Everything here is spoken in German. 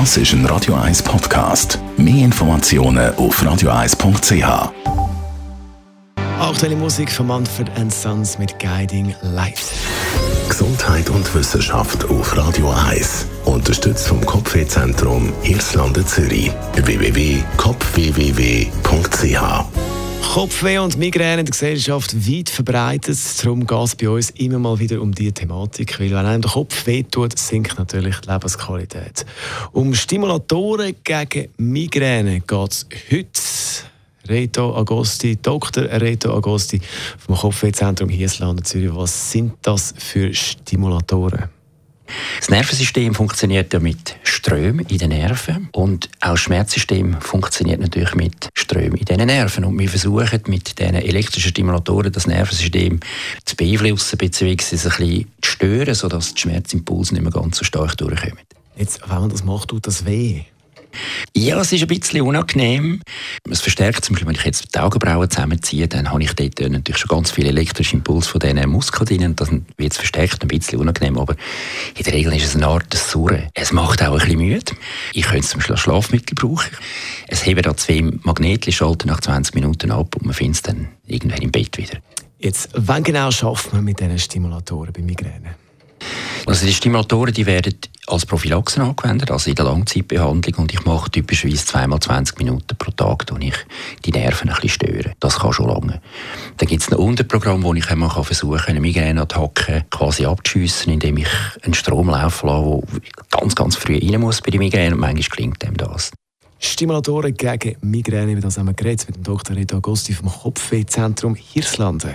Das ist ein Radio 1 Podcast. Mehr Informationen auf radio1.ch. Aktuelle Musik von Manfred Sons mit Guiding Light. Gesundheit und Wissenschaft auf Radio 1. Unterstützt vom Kopfwehzentrum Irlande Zürich. www.kopfwww.ch Kopfweh und Migräne in der Gesellschaft weit verbreitet. Darum geht es bei uns immer mal wieder um diese Thematik. Weil wenn einem der Kopf weh tut, sinkt natürlich die Lebensqualität. Um Stimulatoren gegen Migräne geht es heute. Reto Agosti, Dr. Reto Agosti vom Kopfwehzentrum Hiesland Zürich. Was sind das für Stimulatoren? Das Nervensystem funktioniert ja mit Strömen in den Nerven und auch das Schmerzsystem funktioniert natürlich mit Strömen in den Nerven und wir versuchen mit diesen elektrischen Stimulatoren das Nervensystem zu beeinflussen bzw. ein bisschen zu stören, sodass die Schmerzimpulse nicht mehr ganz so stark durchkommen. Jetzt, wenn man das macht, tut das weh? Ja, es ist ein bisschen unangenehm. Es verstärkt zum Beispiel, wenn ich jetzt die Augenbrauen zusammenziehe, dann habe ich dort natürlich schon ganz viele elektrische Impulse von diesen Muskeln drin. Das wird es verstärkt ein bisschen unangenehm, aber in der Regel ist es eine Art des Surren. Es macht auch ein bisschen müde. Ich könnte zum Beispiel Schlafmittel brauchen. Es heben da zwei Magnetli, schalten nach 20 Minuten ab und man findet es dann irgendwann im Bett wieder. Jetzt, wann genau schafft man mit diesen Stimulatoren bei Migräne? Also die Stimulatoren die werden als Prophylaxe angewendet, also in der Langzeitbehandlung. Und ich mache typischerweise zweimal 20 Minuten pro Tag, wo ich die Nerven ein bisschen störe. Das kann schon lange. Dann gibt es ein Unterprogramm, wo ich einmal versuchen kann, eine Migräneattacke quasi abzuschiessen, indem ich einen Strom laufen lasse, der ganz, ganz früh rein muss bei der Migräne. Und manchmal gelingt dem das. Stimulatoren gegen Migräne, das haben wir geredet mit dem Dr. Rita Agosti vom Kopfwehzentrum Hirslanden.